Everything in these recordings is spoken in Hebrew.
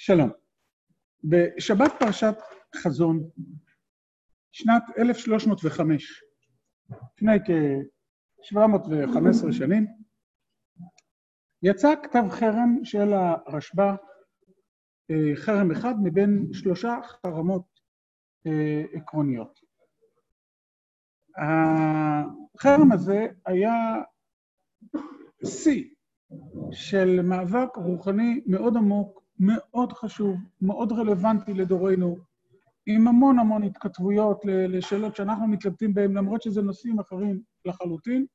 שלום. בשבת פרשת חזון, שנת 1305, לפני כ-715 שנים, יצא כתב חרם של הרשב"א, חרם אחד מבין שלושה חרמות עקרוניות. החרם הזה היה שיא של מאבק רוחני מאוד עמוק, מאוד חשוב, מאוד רלוונטי לדורנו, עם המון המון התכתבויות לשאלות שאנחנו מתלבטים בהן, למרות שזה נושאים אחרים לחלוטין.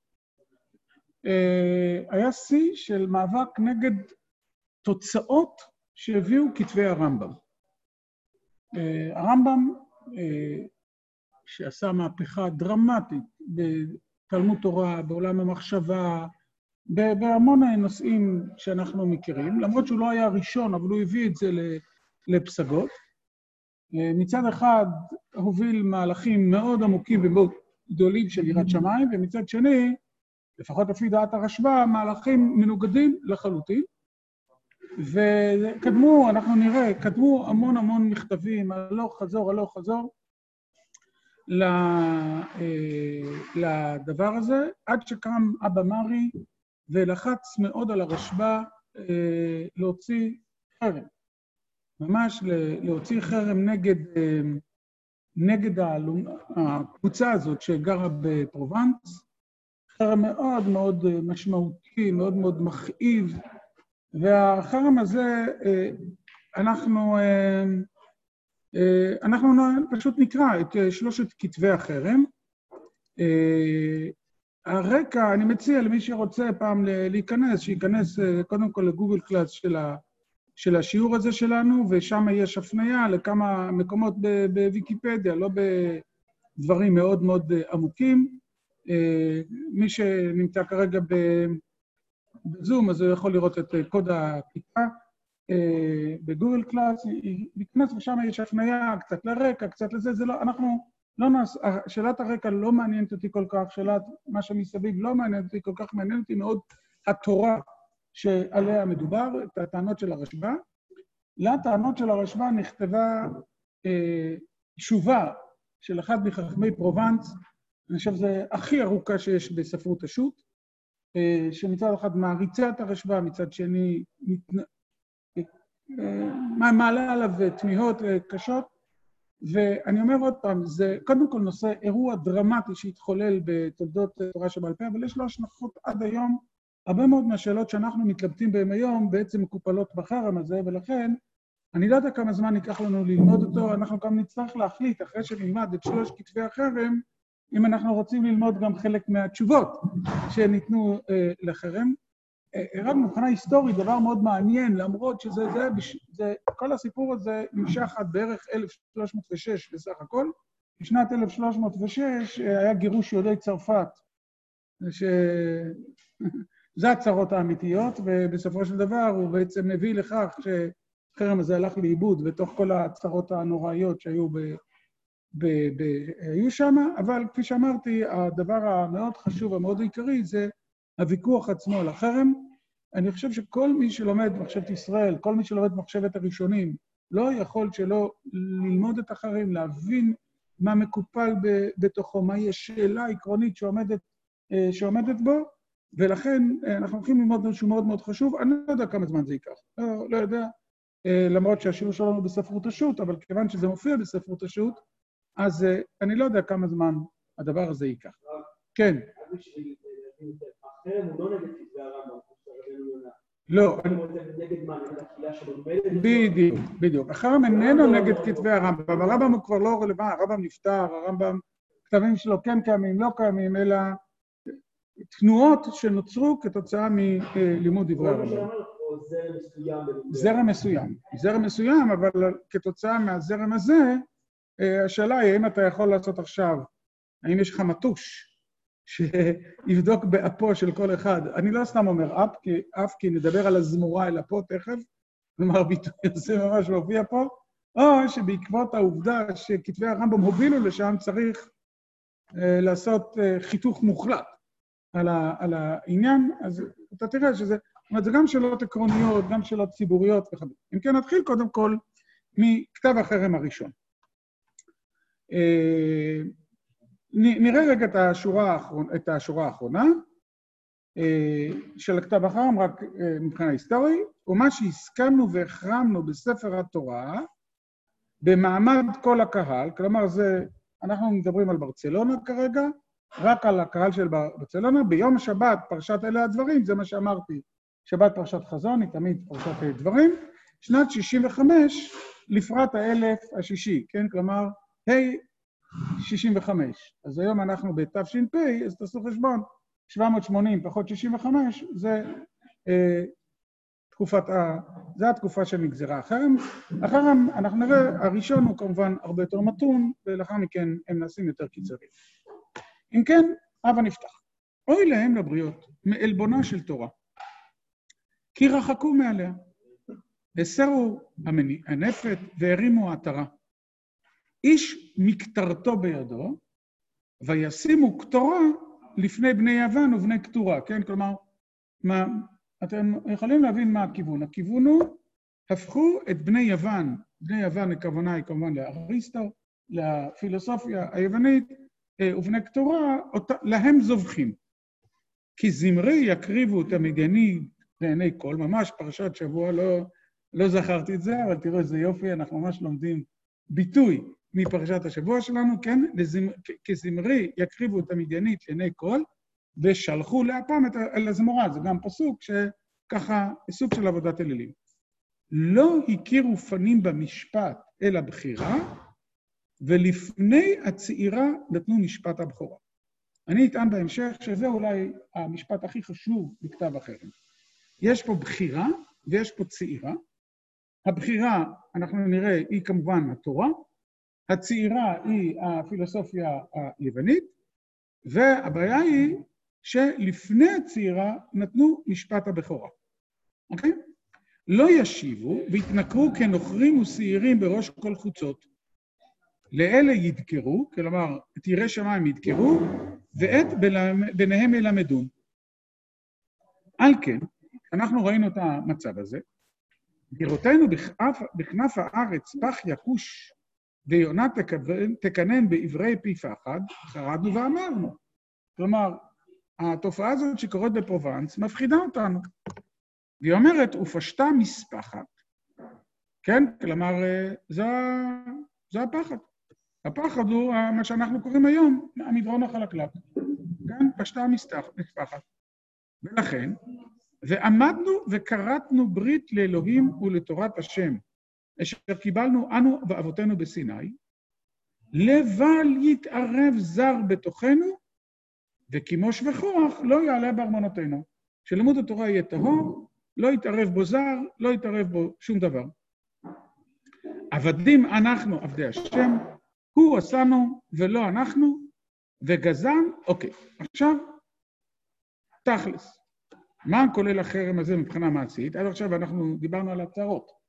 היה שיא של מאבק נגד תוצאות שהביאו כתבי הרמב"ם. הרמב"ם, שעשה מהפכה דרמטית בתלמוד תורה, בעולם המחשבה, בהמון נושאים שאנחנו מכירים, למרות שהוא לא היה הראשון, אבל הוא הביא את זה לפסגות. מצד אחד, הוביל מהלכים מאוד עמוקים ומאוד גדולים של יראת שמיים, ומצד שני, לפחות לפי דעת הרשב"א, מהלכים מנוגדים לחלוטין. וקדמו, אנחנו נראה, קדמו המון המון מכתבים, הלוך חזור, הלוך חזור, לדבר הזה, עד שקם אבא מרי ולחץ מאוד על הרשב"א להוציא חרם. ממש להוציא חרם נגד, נגד הקבוצה הזאת שגרה בפרובנס, חרם מאוד מאוד משמעותי, מאוד מאוד מכאיב, והחרם הזה, אנחנו, אנחנו פשוט נקרא את שלושת כתבי החרם. הרקע, אני מציע למי שרוצה פעם להיכנס, שייכנס קודם כל לגוגל קלאס של, ה, של השיעור הזה שלנו, ושם יש הפנייה לכמה מקומות בוויקיפדיה, לא בדברים מאוד מאוד עמוקים. מי שנמצא כרגע בזום, אז הוא יכול לראות את קוד הכיתה ב Google Class, להיכנס ושם יש הפנייה קצת לרקע, קצת לזה, זה לא, אנחנו לא נעש... שאלת הרקע לא מעניינת אותי כל כך, שאלת מה שמסביב לא מעניינת אותי כל כך, מעניינת אותי מאוד התורה שעליה מדובר, את הטענות של הרשב"א. לטענות של הרשב"א נכתבה אה, תשובה של אחד מחכמי פרובנס, אני חושב שזו הכי ארוכה שיש בספרות השו"ת, אה, שמצד אחד מעריצה את הרשב"א, מצד שני מת... אה, מעלה עליו תמיהות קשות, ואני אומר עוד פעם, זה קודם כל נושא, אירוע דרמטי שהתחולל בתולדות תורה שבעל פה, אבל יש לו השלכות עד היום. הרבה מאוד מהשאלות שאנחנו מתלבטים בהן היום בעצם מקופלות בחרם הזה, ולכן אני לא יודע כמה זמן ייקח לנו ללמוד אותו, אנחנו גם נצטרך להחליט, אחרי שנלמד את שלוש כתבי החרם, אם אנחנו רוצים ללמוד גם חלק מהתשובות שניתנו אה, לחרם. רק מבחינה היסטורית, דבר מאוד מעניין, למרות שזה, זה, זה, כל הסיפור הזה נמשך עד בערך 1306 בסך הכל. בשנת 1306 היה גירוש יהודי צרפת, שזה הצרות האמיתיות, ובסופו של דבר הוא בעצם מביא לכך שהחרם הזה הלך לאיבוד בתוך כל הצרות הנוראיות שהיו ב, ב, ב, היו שם, אבל כפי שאמרתי, הדבר המאוד חשוב, המאוד עיקרי, זה הוויכוח עצמו על החרם. אני חושב שכל מי שלומד מחשבת ישראל, כל מי שלומד מחשבת הראשונים, לא יכול שלא ללמוד את החרם, להבין מה מקופל בתוכו, מהי השאלה העקרונית שעומדת, שעומדת בו, ולכן אנחנו הולכים ללמוד משהו מאוד מאוד חשוב. אני לא יודע כמה זמן זה ייקח, לא, לא יודע, למרות שהשיעור שלנו בספרות השו"ת, אבל כיוון שזה מופיע בספרות השו"ת, אז אני לא יודע כמה זמן הדבר הזה ייקח. כן. החרם הוא לא נגד כתבי הרמב"ם. לא, בדיוק, בדיוק. החרם איננו נגד כתבי הרמב"ם, הרמב"ם הוא כבר לא רלוונטי, הרמב"ם נפטר, הרמב"ם, כתבים שלו כן קיימים, לא קיימים, אלא תנועות שנוצרו כתוצאה מלימוד דברי הרמב"ם. זרם מסוים. זרם מסוים, אבל כתוצאה מהזרם הזה, השאלה היא, האם אתה יכול לעשות עכשיו, האם יש לך מטוש שיבדוק באפו של כל אחד. אני לא סתם אומר אפ, כי אף כי נדבר על הזמורה אל אפו תכף, כלומר ביטוי הזה ממש מופיע פה, או שבעקבות העובדה שכתבי הרמב"ם הובילו לשם, צריך אה, לעשות אה, חיתוך מוחלט על, ה, על העניין, אז אתה תראה שזה אומרת, זה גם שאלות עקרוניות, גם שאלות ציבוריות וכו'. אם כן, נתחיל קודם כל מכתב החרם הראשון. אה, נראה רגע את השורה, האחרונה, את השורה האחרונה אה, של הכתב החרם, רק אה, מבחינה היסטורית, ומה שהסכמנו והחרמנו בספר התורה, במעמד כל הקהל, כלומר זה, אנחנו מדברים על ברצלונה כרגע, רק על הקהל של ברצלונה, ביום שבת, פרשת אלה הדברים, זה מה שאמרתי, שבת פרשת חזון, היא תמיד פרשת דברים, שנת 65, לפרט האלף השישי, כן? כלומר, ה' 65. אז היום אנחנו בתש"פ, אז תעשו חשבון, 780 פחות 65, זה אה, תקופת ה... זו התקופה שנגזרה החרם. החרם, אנחנו נראה, הראשון הוא כמובן הרבה יותר מתון, ולאחר מכן הם נעשים יותר קיצריים. אם כן, הבה נפתח. אוי להם לבריות, מעלבונה של תורה, כי רחקו מעליה. הסרו הנפת והרימו העטרה. איש מקטרתו בידו, וישימו קטורה לפני בני יוון ובני קטורה, כן? כלומר, מה, אתם יכולים להבין מה הכיוון. הכיוון הוא, הפכו את בני יוון, בני יוון הכוונה היא כמובן לאריסטו, לפילוסופיה היוונית, אה, ובני קטורה, להם זובחים. כי זמרי יקריבו את המגני לעיני כל, ממש פרשת שבוע, לא, לא זכרתי את זה, אבל תראו איזה יופי, אנחנו ממש לומדים ביטוי מפרשת השבוע שלנו, כן? כזמרי יקריבו את המדיינית לעיני כל, ושלחו לאפם את הזמורה, זה גם פסוק שככה, סוג של עבודת אלילים. לא הכירו פנים במשפט אלא בחירה, ולפני הצעירה נתנו משפט הבכורה. אני אטען בהמשך שזה אולי המשפט הכי חשוב בכתב החרם. יש פה בחירה ויש פה צעירה. הבחירה, אנחנו נראה, היא כמובן התורה, הצעירה היא הפילוסופיה היוונית, והבעיה היא שלפני הצעירה נתנו משפט הבכורה, אוקיי? לא ישיבו והתנכרו כנוכרים ושעירים בראש כל חוצות. לאלה ידקרו, כלומר, את יראי שמיים ידקרו, ואת ביניהם ילמדון. על כן, אנחנו ראינו את המצב הזה, בראותנו בכנף הארץ פח יכוש ויונה תקנן בעברי פי פחד, חרדנו ואמרנו. כלומר, התופעה הזאת שקורית בפרובנס מפחידה אותנו. והיא אומרת, ופשטה מספחת. כן? כלומר, זה, זה הפחד. הפחד הוא מה שאנחנו קוראים היום, המדרון החלקלק. כן? פשטה מספחת. ולכן, ועמדנו וכרתנו ברית לאלוהים ולתורת השם, אשר קיבלנו אנו ואבותינו בסיני, לבל יתערב זר בתוכנו, וכימוש וכוח לא יעלה בארמונותינו. שלימוד התורה יהיה טהור, לא יתערב בו זר, לא יתערב בו שום דבר. עבדים אנחנו עבדי השם, הוא עשנו ולא אנחנו, וגזם, אוקיי, עכשיו, תכלס. מה כולל החרם הזה מבחינה מעשית? עד עכשיו אנחנו דיברנו על הצהרות.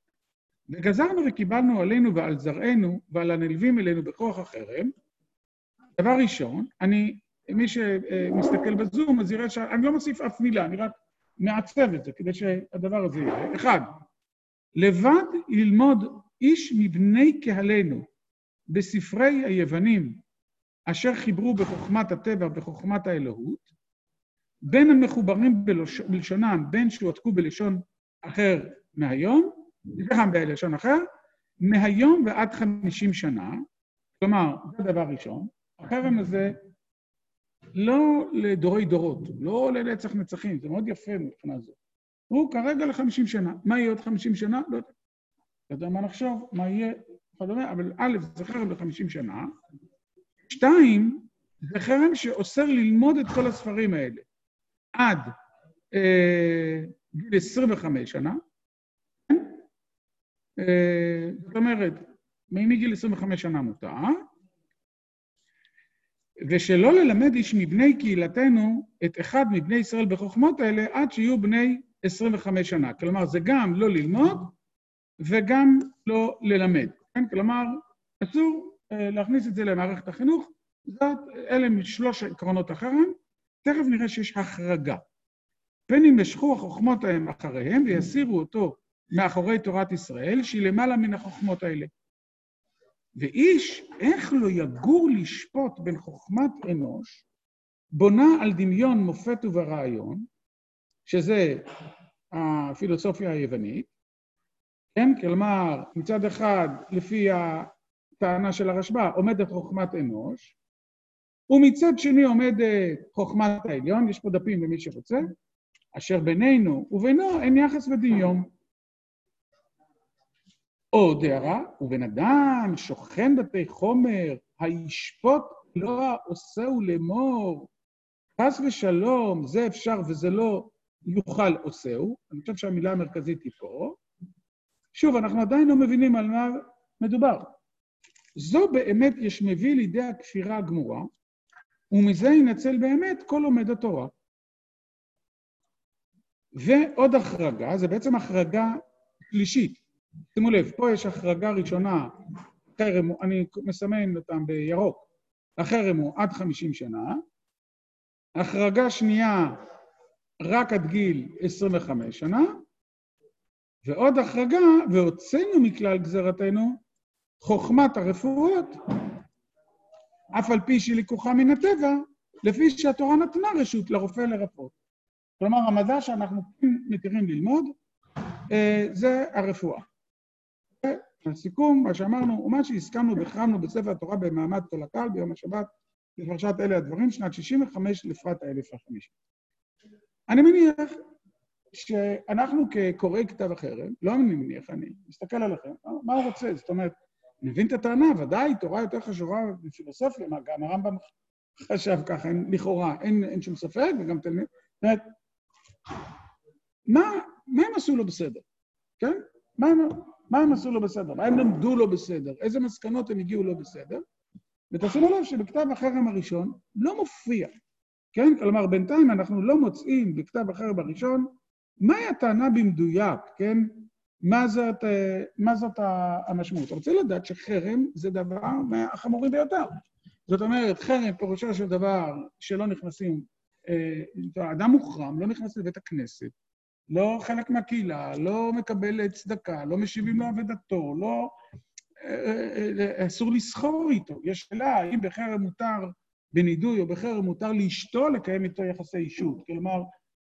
וגזרנו וקיבלנו עלינו ועל זרענו ועל הנלווים אלינו בכוח החרם. דבר ראשון, אני, מי שמסתכל בזום, אז יראה שאני לא מוסיף אף מילה, אני רק מעצב את זה כדי שהדבר הזה יראה. אחד, לבד ללמוד איש מבני קהלנו בספרי היוונים אשר חיברו בחוכמת הטבע ובחוכמת האלוהות, בין המחוברים בלשונם, בין שהועתקו בלשון אחר מהיום, גם בלשון אחר, מהיום ועד חמישים שנה, כלומר, זה דבר ראשון, החרם הזה לא לדורי דורות, לא לנצח נצחים, זה מאוד יפה מבחינה זו. הוא כרגע לחמישים שנה. מה יהיה עוד חמישים שנה? לא יודע. לא יודע מה נחשוב, מה יהיה, וכדומה, אבל א', זה חרם לחמישים שנה. שתיים, זה חרם שאוסר ללמוד את כל הספרים האלה. עד אה, גיל 25 שנה, זאת אומרת, מגיל 25 שנה מותר, ושלא ללמד איש מבני קהילתנו את אחד מבני ישראל בחוכמות האלה עד שיהיו בני 25 שנה. כלומר, זה גם לא ללמוד וגם לא ללמד. כן? כלומר, אסור אה, להכניס את זה למערכת החינוך. זאת, אלה משלוש עקרונות החרם. תכף נראה שיש החרגה. פן ימשכו החוכמות ההם אחריהם ויסירו אותו מאחורי תורת ישראל, שהיא למעלה מן החוכמות האלה. ואיש, איך לא יגור לשפוט בין חוכמת אנוש, בונה על דמיון מופת וברעיון, שזה הפילוסופיה היוונית, כן? כלומר, מצד אחד, לפי הטענה של הרשב"א, עומדת חוכמת אנוש, ומצד שני עומדת חוכמת העליון, יש פה דפים למי שרוצה, אשר בינינו ובינו אין יחס ודמיון. עוד הערה, ובן אדם שוכן בתי חומר, הישפוט לא עושהו לאמור, חס ושלום, זה אפשר וזה לא יוכל עושהו, אני חושב שהמילה המרכזית היא פה. שוב, אנחנו עדיין לא מבינים על מה מדובר. זו באמת יש מביא לידי הכפירה הגמורה, ומזה ינצל באמת כל לומד התורה. ועוד החרגה, זה בעצם החרגה שלישית. שימו לב, פה יש החרגה ראשונה, חרם, אני מסמן אותם בירוק, החרם הוא עד 50 שנה, החרגה שנייה רק עד גיל 25 שנה, ועוד החרגה, והוצאנו מכלל גזרתנו חוכמת הרפואות, אף על פי שהיא לקוחה מן הטבע, לפי שהתורה נתנה רשות לרופא לרפאות. כלומר, המדע שאנחנו מתירים ללמוד אה, זה הרפואה. לסיכום, מה שאמרנו, ומה שהסכמנו והחרמנו בספר התורה במעמד כל הקהל ביום השבת, בפרשת אלה הדברים, שנת 65 לפרט האלף החמישי. אני מניח שאנחנו כקוראי כתב החרם, לא אני מניח, אני מסתכל עליכם, מה הוא רוצה? זאת אומרת, אני מבין את הטענה, ודאי, תורה יותר חשובה בפילוסופיה, מה גם הרמב"ם חשב ככה, לכאורה, אין, אין שום ספק, וגם תלמיד, זאת אומרת, מה, מה הם עשו לו בסדר, כן? מה הם, מה הם עשו לו בסדר? מה הם למדו לו בסדר? איזה מסקנות הם הגיעו לו בסדר? ותשימו לב שבכתב החרם הראשון לא מופיע, כן? כלומר, בינתיים אנחנו לא מוצאים בכתב החרם הראשון מהי הטענה במדויק, כן? מה זאת, מה זאת המשמעות? רוצה לדעת שחרם זה דבר מהחמורים ביותר. זאת אומרת, חרם פירושו של דבר שלא נכנסים, אה, אדם מוחרם, לא נכנס לבית הכנסת, לא חלק מהקהילה, לא מקבל צדקה, לא משיבים לו אבדתו, לא... אה, אה, אסור לסחור איתו. יש שאלה האם בחרם מותר בנידוי או בחרם מותר לאשתו לקיים איתו יחסי אישות. כלומר,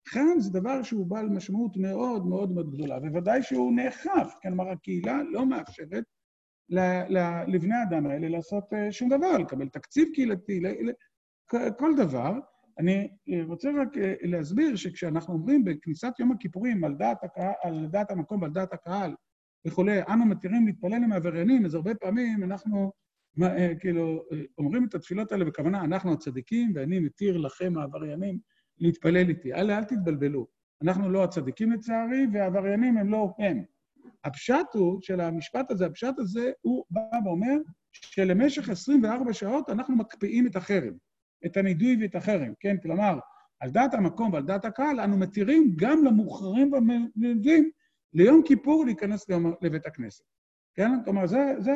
חרם זה דבר שהוא בעל משמעות מאוד מאוד מאוד גדולה, ובוודאי שהוא נאכף, כלומר הקהילה לא מאפשרת לבני האדם האלה לעשות אה, שום דבר, לקבל תקציב קהילתי, כל דבר. אני רוצה רק אה, להסביר שכשאנחנו אומרים בכניסת יום הכיפורים על דעת, הקהל, על דעת המקום ועל דעת הקהל וכולי, אנו מתירים להתפלל עם העבריינים, אז הרבה פעמים אנחנו אה, כאילו אומרים את התפילות האלה בכוונה, אנחנו הצדיקים ואני מתיר לכם העבריינים להתפלל איתי. אל, אל תתבלבלו. אנחנו לא הצדיקים לצערי, והעבריינים הם לא הם. הפשט הוא, של המשפט הזה, הפשט הזה, הוא בא ואומר שלמשך 24 שעות אנחנו מקפיאים את החרם, את הנידוי ואת החרם, כן? כלומר, על דעת המקום ועל דעת הקהל, אנו מתירים גם למוכרים והמנודים ליום כיפור להיכנס לבית הכנסת. כן? כלומר, זה, זה,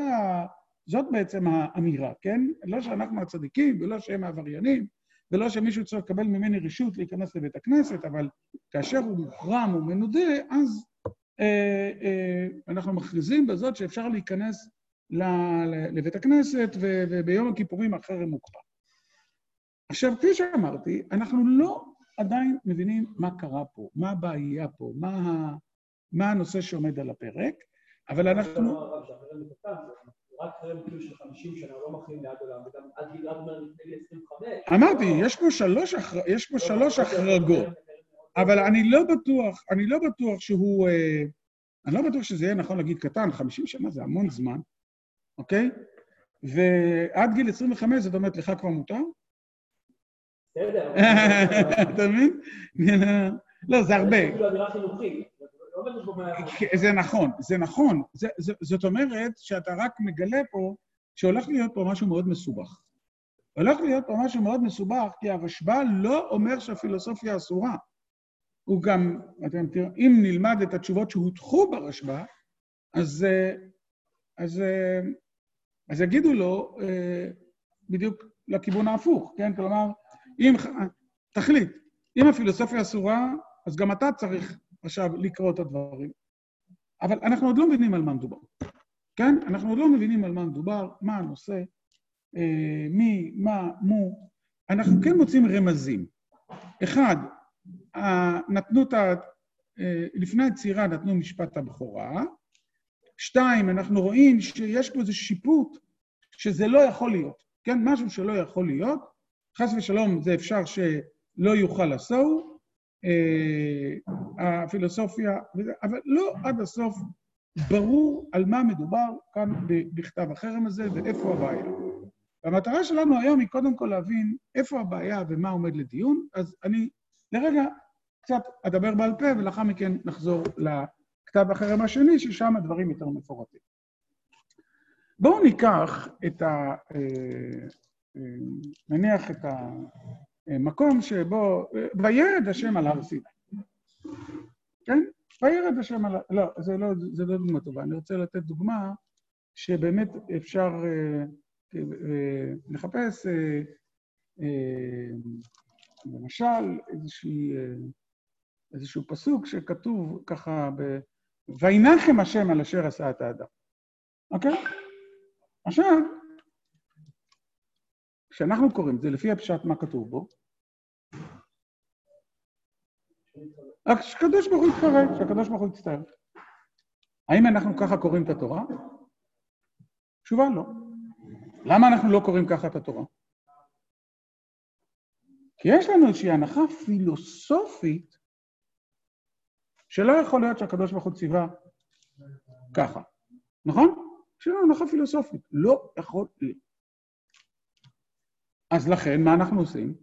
זאת בעצם האמירה, כן? לא שאנחנו הצדיקים ולא שהם העבריינים, ולא שמישהו צריך לקבל ממני רשות להיכנס לבית הכנסת, אבל כאשר הוא מוחרם ומנודה, אז אה, אה, אנחנו מכריזים בזאת שאפשר להיכנס לבית הכנסת, וביום הכיפורים החרם מוקפא. עכשיו, כפי שאמרתי, אנחנו לא עדיין מבינים מה קרה פה, מה הבעיה פה, מה, מה הנושא שעומד על הפרק, אבל אנחנו... רק חרם כאילו של 50 שנה, לא מכין ליד עולם, וגם עד גיל אבנר לפני גיל 25. אמרתי, יש פה שלוש, יש פה שלוש החרגות, אבל אני לא בטוח, אני לא בטוח שהוא... אה, אני לא בטוח שזה יהיה נכון להגיד קטן, 50 שנה זה המון זמן, אוקיי? ועד גיל 25, זאת אומרת, לך כבר מותר? בסדר. אתה מבין? לא, זה הרבה. זה נכון, זה נכון. זה, זה, זאת אומרת שאתה רק מגלה פה שהולך להיות פה משהו מאוד מסובך. הולך להיות פה משהו מאוד מסובך, כי הרשב"א לא אומר שהפילוסופיה אסורה. הוא גם, אתם תראו, אם נלמד את התשובות שהוטחו ברשב"א, אז, אז, אז יגידו לו בדיוק לכיוון ההפוך, כן? כלומר, אם, תחליט, אם הפילוסופיה אסורה, אז גם אתה צריך עכשיו לקרוא את הדברים. אבל אנחנו עוד לא מבינים על מה מדובר. כן? אנחנו עוד לא מבינים על מה מדובר, מה הנושא, אה, מי, מה, מו. אנחנו כן מוצאים רמזים. אחד, נתנו את ה... אה, לפני היצירה נתנו משפט הבכורה. שתיים, אנחנו רואים שיש פה איזה שיפוט שזה לא יכול להיות. כן? משהו שלא יכול להיות. חס ושלום זה אפשר שלא יוכל לעשור, אה, הפילוסופיה, אבל לא עד הסוף ברור על מה מדובר כאן בכתב החרם הזה ואיפה הבעיה. והמטרה שלנו היום היא קודם כל להבין איפה הבעיה ומה עומד לדיון, אז אני לרגע קצת אדבר בעל פה ולאחר מכן נחזור לכתב החרם השני, ששם הדברים יותר מפורטים. בואו ניקח את ה... אה, נניח את המקום שבו... וירד השם על הר סיני. כן? וירד השם על... לא, זה לא, זה לא דוגמה טובה. אני רוצה לתת דוגמה שבאמת אפשר אה, אה, לחפש, למשל, איזושהי, איזשהו פסוק שכתוב ככה ב... וינחם השם על אשר עשה את האדם. אוקיי? עכשיו, כשאנחנו קוראים את זה, לפי הפשט מה כתוב בו, שהקדוש ברוך הוא יתחרט, שהקדוש ברוך הוא יצטער. האם אנחנו ככה קוראים את התורה? תשובה לא. למה אנחנו לא קוראים ככה את התורה? כי יש לנו איזושהי הנחה פילוסופית שלא יכול להיות שהקדוש ברוך הוא ציווה ככה, נכון? יש לנו הנחה פילוסופית, לא יכול להיות. אז לכן, מה אנחנו עושים?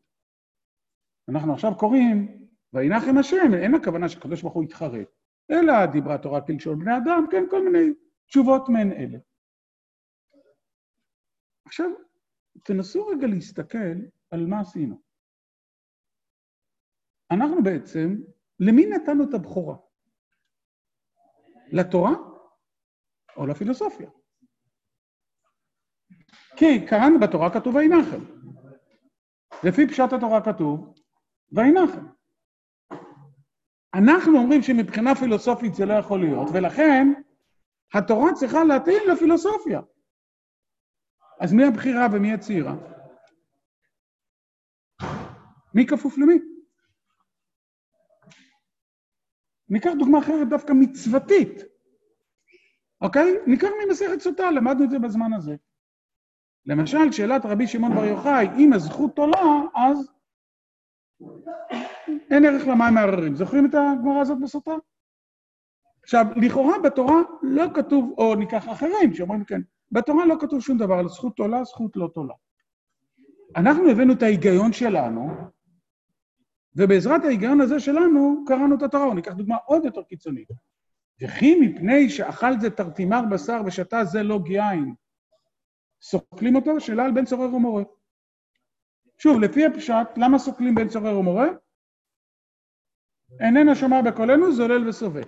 אנחנו עכשיו קוראים וינחם השם, אין הכוונה שהקדוש ברוך הוא יתחרט, אלא דיברה תורה כלשון בני אדם, כן, כל מיני תשובות מעין אלה. עכשיו, תנסו רגע להסתכל על מה עשינו. אנחנו בעצם, למי נתנו את הבכורה? לתורה או לפילוסופיה? כי כאן בתורה כתוב וינחם. לפי פשט התורה כתוב וינחם. אנחנו אומרים שמבחינה פילוסופית זה לא יכול להיות, ולכן התורה צריכה להתאים לפילוסופיה. אז מי הבחירה ומי הצעירה? מי כפוף למי? ניקח דוגמה אחרת דווקא מצוותית, אוקיי? ניקח ממסכת סוטה, למדנו את זה בזמן הזה. למשל, שאלת רבי שמעון בר יוחאי, אם הזכות עולה, אז אין ערך למים מערערים. זוכרים את הגמרא הזאת בסוטה? עכשיו, לכאורה בתורה לא כתוב, או ניקח אחרים שאומרים כן, בתורה לא כתוב שום דבר על זכות עולה, זכות לא תולה. אנחנו הבאנו את ההיגיון שלנו, ובעזרת ההיגיון הזה שלנו קראנו את התורה. ניקח דוגמה עוד יותר קיצונית. וכי מפני שאכל זה תרתימר בשר ושתה זה לא גיין, סוקלים אותו? שאלה על בן צורר ומורה. שוב, לפי הפשט, למה סוקלים בן צורר ומורה? איננה שומע בקולנו, זולל וסובל.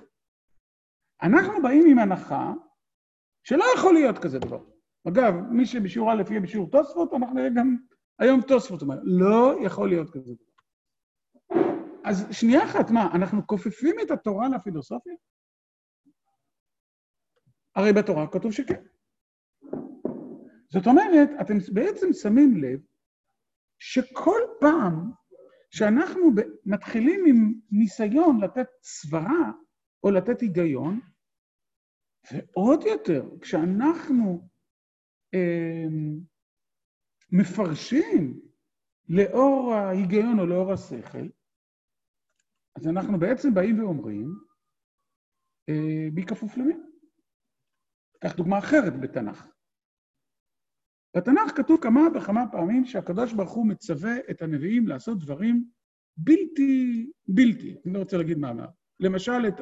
אנחנו באים עם הנחה שלא יכול להיות כזה דבר. אגב, מי שבשיעור א' יהיה בשיעור תוספות, אנחנו נראה גם היום תוספות. אומרת, לא יכול להיות כזה דבר. אז שנייה אחת, מה, אנחנו כופפים את התורה לפילוסופיה? הרי בתורה כתוב שכן. זאת אומרת, אתם בעצם שמים לב שכל פעם שאנחנו מתחילים עם ניסיון לתת סברה או לתת היגיון, ועוד יותר, כשאנחנו אה, מפרשים לאור ההיגיון או לאור השכל, אז אנחנו בעצם באים ואומרים, אה, בי כפוף למי? קח דוגמה אחרת בתנ"ך. בתנ"ך כתוב כמה וכמה פעמים שהקדוש ברוך הוא מצווה את הנביאים לעשות דברים בלתי, בלתי, אני לא רוצה להגיד מה אמר. למשל, את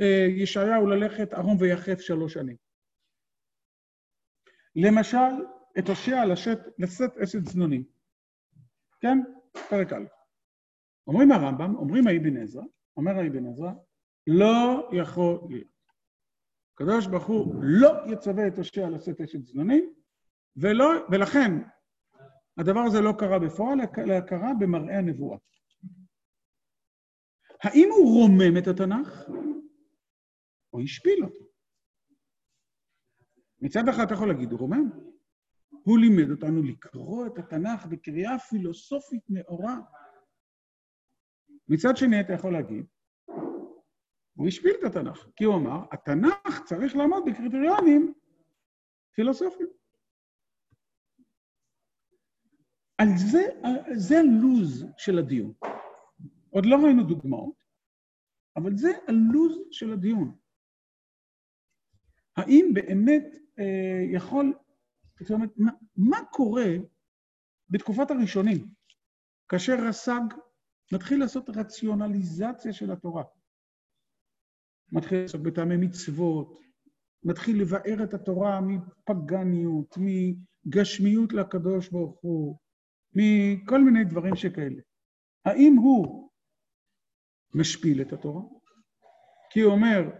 אה, ישעיהו ללכת ערום ויחף שלוש שנים. למשל, את הושע לשאת אשת זנונים. כן? פרק א'. אומרים הרמב"ם, אומרים האבן עזרא, אומר האבן עזרא, לא יכול להיות. הקדוש ברוך הוא לא יצווה את הושע לשאת אשת זנונים, ולא, ולכן הדבר הזה לא קרה בפועל, אלא קרה במראה הנבואה. האם הוא רומם את התנ"ך, או השפיל אותו? מצד אחד אתה יכול להגיד, הוא רומם. הוא לימד אותנו לקרוא את התנ"ך בקריאה פילוסופית נאורה. מצד שני, אתה יכול להגיד, הוא השפיל את התנ"ך, כי הוא אמר, התנ"ך צריך לעמוד בקריטריונים פילוסופיים. על זה, זה הלוז של הדיון. עוד לא ראינו דוגמאות, אבל זה הלוז של הדיון. האם באמת אה, יכול, זאת אומרת, מה, מה קורה בתקופת הראשונים, כאשר רס"ג מתחיל לעשות רציונליזציה של התורה? מתחיל לעסוק בטעמי מצוות, מתחיל לבאר את התורה מפגניות, מגשמיות לקדוש ברוך הוא, מכל מיני דברים שכאלה. האם הוא משפיל את התורה? כי הוא אומר,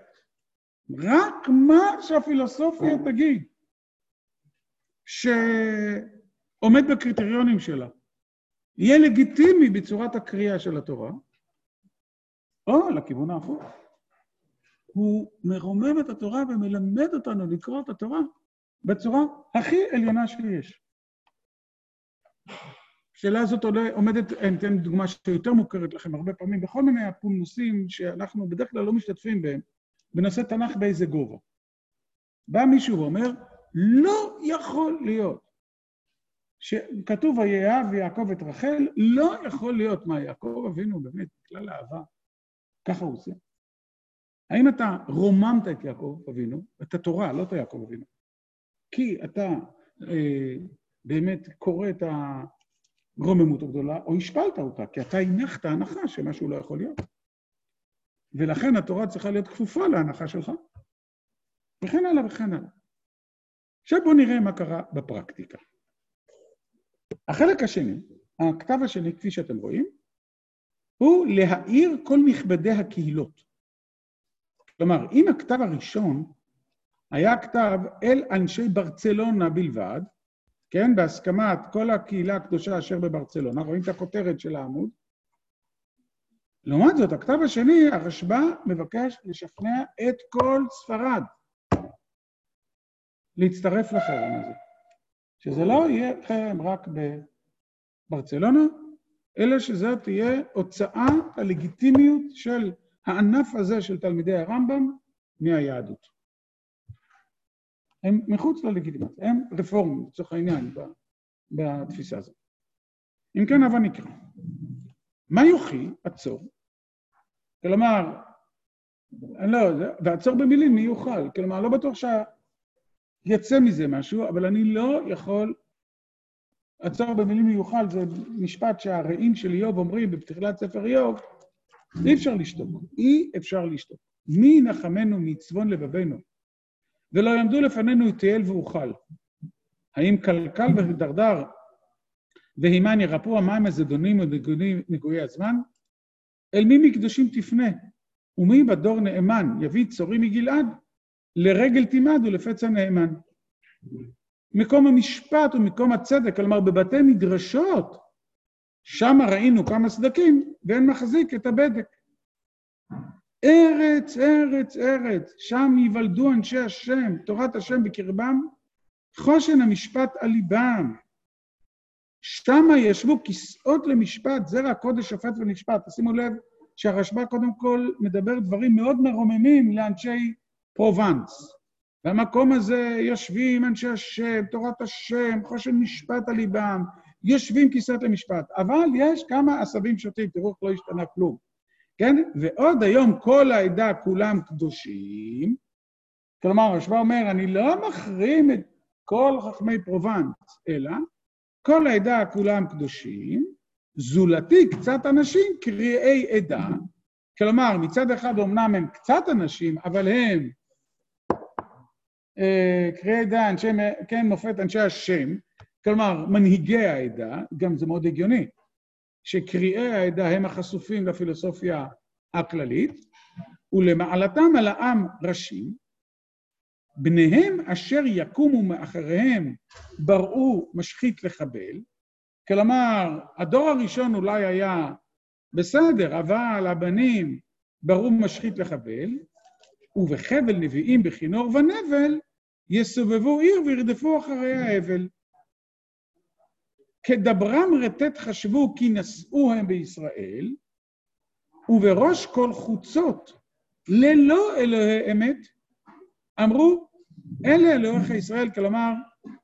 רק מה שהפילוסופיה תגיד, שעומד בקריטריונים שלה, יהיה לגיטימי בצורת הקריאה של התורה, או לכיוון ההפוך. הוא מרומם את התורה ומלמד אותנו לקרוא את התורה בצורה הכי עליונה שיש. השאלה הזאת עומדת, אני אתן דוגמה שיותר מוכרת לכם הרבה פעמים, בכל מיני הפולמוסים שאנחנו בדרך כלל לא משתתפים בהם, בנושא תנ"ך באיזה גובה. בא מישהו ואומר, לא יכול להיות שכתוב ויאהב יעקב את רחל, לא יכול להיות מה יעקב אבינו באמת, כלל אהבה, ככה הוא עושה. האם אתה רוממת את יעקב אבינו, את התורה, לא את יעקב אבינו, כי אתה אה, באמת קורא את הרוממות הגדולה, או השפלת אותה, כי אתה הנחת הנחה שמשהו לא יכול להיות. ולכן התורה צריכה להיות כפופה להנחה שלך, וכן הלאה וכן הלאה. עכשיו בואו נראה מה קרה בפרקטיקה. החלק השני, הכתב השני, כפי שאתם רואים, הוא להאיר כל מכבדי הקהילות. כלומר, אם הכתב הראשון היה כתב אל אנשי ברצלונה בלבד, כן, בהסכמת כל הקהילה הקדושה אשר בברצלונה, רואים את הכותרת של העמוד, לעומת זאת, הכתב השני, הרשב"א מבקש לשכנע את כל ספרד להצטרף לחרם הזה. שזה לא יהיה חרם רק בברצלונה, אלא שזאת תהיה הוצאה הלגיטימיות של הענף הזה של תלמידי הרמב"ם מהיהדות. הם מחוץ ללגיטימציה, הם רפורמים, לצורך העניין, בתפיסה הזאת. אם כן, הבה נקרא. מה יוכי עצור? כלומר, אני לא יודע, ועצור במילים מי יוכל. כלומר, לא בטוח שיצא מזה משהו, אבל אני לא יכול... עצור במילים מי יוכל זה משפט שהרעים של איוב אומרים בפתיחת ספר איוב, אי אפשר לשתוק, אי אפשר לשתוק. מי ינחמנו מצפון לבבינו, ולא יעמדו לפנינו יתיאל ואוכל. האם קלקל ודרדר והימן ירפאו המים הזדונים ונגויי הזמן? אל מי מקדושים תפנה? ומי בדור נאמן יביא צורי מגלעד? לרגל תימד ולפצע נאמן. מקום המשפט ומקום הצדק, כלומר בבתי מדרשות, שם ראינו כמה סדקים, ואין מחזיק את הבדק. ארץ, ארץ, ארץ, שם ייוולדו אנשי השם, תורת השם בקרבם, חושן המשפט על ליבם. שמה ישבו כיסאות למשפט, זרע קודש שופט ומשפט. תשימו לב שהרשב"א קודם כל מדבר דברים מאוד מרוממים לאנשי פרובנס. במקום הזה יושבים אנשי השם, תורת השם, חושן משפט על ליבם, יושבים כיסאות למשפט, אבל יש כמה עשבים שוטים, תראו איך לא השתנה כלום, כן? ועוד היום כל העדה כולם קדושים, כלומר, הרשב"א אומר, אני לא מחרים את כל חכמי פרובנס, אלא כל העדה כולם קדושים, זולתי קצת אנשים קריאי עדה, כלומר, מצד אחד אמנם הם קצת אנשים, אבל הם אה, קריאי עדה, אנשי, כן, מופת אנשי השם, כלומר, מנהיגי העדה, גם זה מאוד הגיוני, שקריאי העדה הם החשופים לפילוסופיה הכללית, ולמעלתם על העם ראשים, בניהם אשר יקומו מאחריהם בראו משחית לחבל, כלומר, הדור הראשון אולי היה בסדר, אבל הבנים ברו משחית לחבל, ובחבל נביאים בכינור ונבל, יסובבו עיר וירדפו אחרי האבל. כדברם רטט חשבו כי נשאו הם בישראל, ובראש כל חוצות, ללא אלוהי אמת, אמרו, אלה אלוהיך ישראל, כלומר,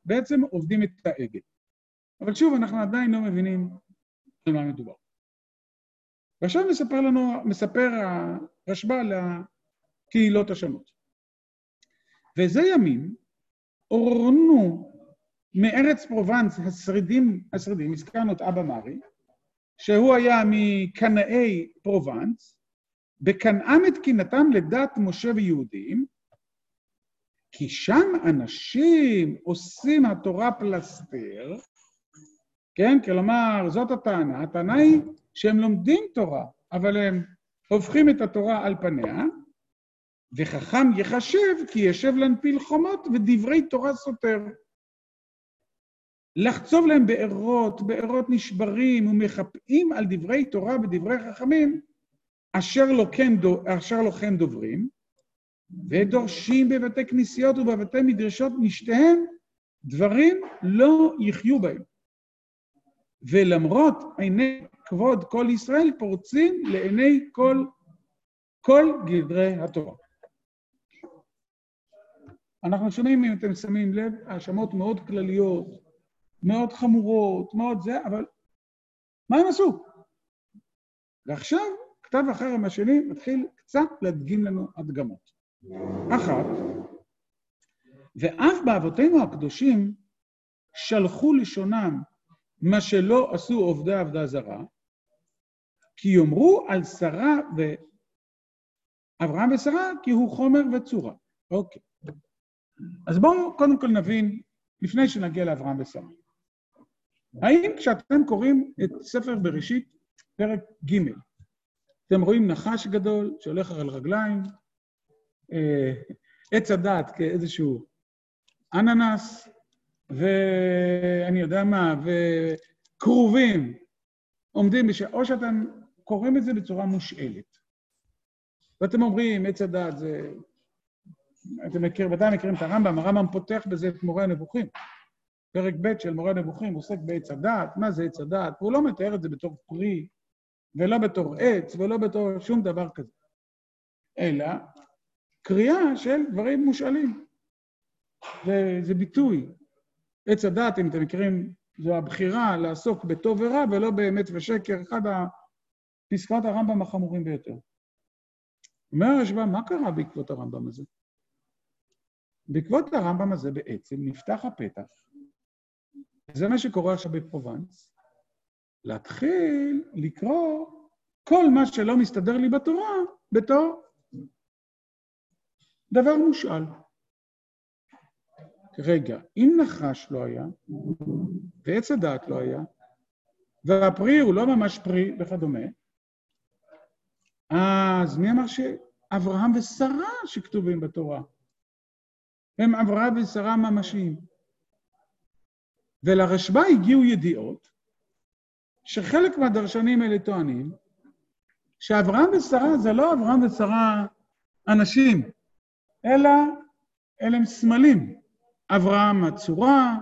בעצם עובדים את העגל. אבל שוב, אנחנו עדיין לא מבינים על מה מדובר. ועכשיו מספר לנו, מספר הרשב"א על הקהילות השונות. וזה ימים עורנו מארץ פרובנס השרידים, השרידים, הזכרנו את אבא מרי, שהוא היה מקנאי פרובנס, בקנאם את קנאתם לדת משה ויהודים, כי שם אנשים עושים התורה פלסתר, כן? כלומר, זאת הטענה. הטענה היא שהם לומדים תורה, אבל הם הופכים את התורה על פניה, וחכם יחשב כי ישב להנפיל חומות ודברי תורה סותר. לחצוב להם בארות, בארות נשברים ומחפאים על דברי תורה ודברי חכמים, אשר לא כן, אשר לא כן דוברים, ודורשים בבתי כנסיות ובבתי מדרשות משתיהם דברים לא יחיו בהם. ולמרות עיני כבוד כל ישראל פורצים לעיני כל, כל גדרי התורה. אנחנו שומעים, אם אתם שמים לב, האשמות מאוד כלליות, מאוד חמורות, מאוד זה, אבל מה הם עשו? ועכשיו, כתב החרם השני מתחיל קצת להדגים לנו הדגמות. אחת, ואף באבותינו הקדושים שלחו לשונם מה שלא עשו עובדי עבדה זרה, כי יאמרו על שרה ואברהם ושרה כי הוא חומר וצורה. אוקיי. אז בואו קודם כל נבין, לפני שנגיע לאברהם ושרה. האם כשאתם קוראים את ספר בראשית, פרק ג', אתם רואים נחש גדול שהולך על רגליים, אה, עץ הדת כאיזשהו אננס, ואני יודע מה, וכרובים עומדים, בש... או שאתם קוראים את זה בצורה מושאלת. ואתם אומרים, עץ הדת זה... אתם מכיר, ודאי מכירים את הרמב"ם, הרמב"ם פותח בזה את מורה הנבוכים. פרק ב' של מורה הנבוכים עוסק בעץ הדת, מה זה עץ הדת? והוא לא מתאר את זה בתור פרי, ולא בתור עץ, ולא בתור שום דבר כזה. אלא קריאה של דברים מושאלים. זה, זה ביטוי. עץ הדת, אם אתם מכירים, זו הבחירה לעסוק בטוב ורע ולא באמת ושקר, אחד הפסקאות הרמב"ם החמורים ביותר. אומר הרשב"א, מה קרה בעקבות הרמב"ם הזה? בעקבות הרמב"ם הזה בעצם נפתח הפתח, זה מה שקורה עכשיו בפרובנס, להתחיל לקרוא כל מה שלא מסתדר לי בתורה בתור דבר מושאל. רגע, אם נחש לא היה, ועץ הדעת לא היה, והפרי הוא לא ממש פרי וכדומה, אז מי אמר שאברהם ושרה שכתובים בתורה? הם אברהם ושרה ממשיים. ולרשב"א הגיעו ידיעות שחלק מהדרשנים האלה טוענים שאברהם ושרה זה לא אברהם ושרה אנשים, אלא אלה הם סמלים. אברהם הצורה,